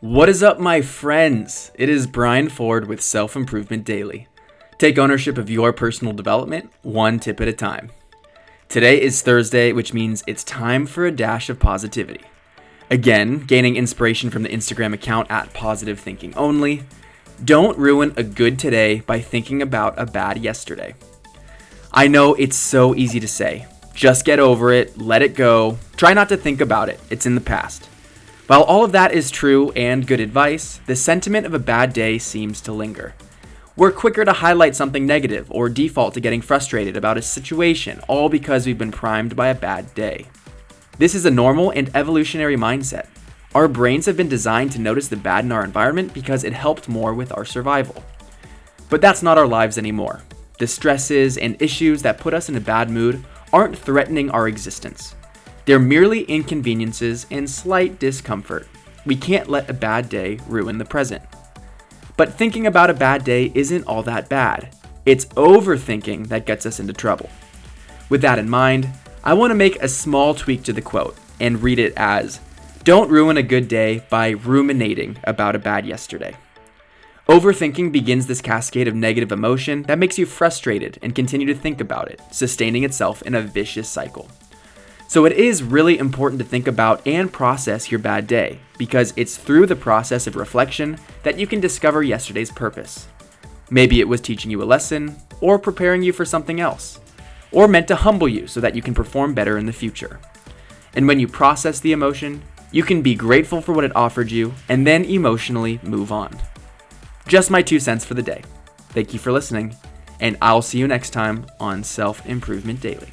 What is up, my friends? It is Brian Ford with Self Improvement Daily. Take ownership of your personal development, one tip at a time. Today is Thursday, which means it's time for a dash of positivity. Again, gaining inspiration from the Instagram account at Positive Thinking Only. Don't ruin a good today by thinking about a bad yesterday. I know it's so easy to say. Just get over it, let it go, try not to think about it, it's in the past. While all of that is true and good advice, the sentiment of a bad day seems to linger. We're quicker to highlight something negative or default to getting frustrated about a situation, all because we've been primed by a bad day. This is a normal and evolutionary mindset. Our brains have been designed to notice the bad in our environment because it helped more with our survival. But that's not our lives anymore. The stresses and issues that put us in a bad mood aren't threatening our existence. They're merely inconveniences and slight discomfort. We can't let a bad day ruin the present. But thinking about a bad day isn't all that bad. It's overthinking that gets us into trouble. With that in mind, I want to make a small tweak to the quote and read it as Don't ruin a good day by ruminating about a bad yesterday. Overthinking begins this cascade of negative emotion that makes you frustrated and continue to think about it, sustaining itself in a vicious cycle. So it is really important to think about and process your bad day, because it's through the process of reflection that you can discover yesterday's purpose. Maybe it was teaching you a lesson, or preparing you for something else, or meant to humble you so that you can perform better in the future. And when you process the emotion, you can be grateful for what it offered you and then emotionally move on. Just my two cents for the day. Thank you for listening, and I'll see you next time on Self Improvement Daily.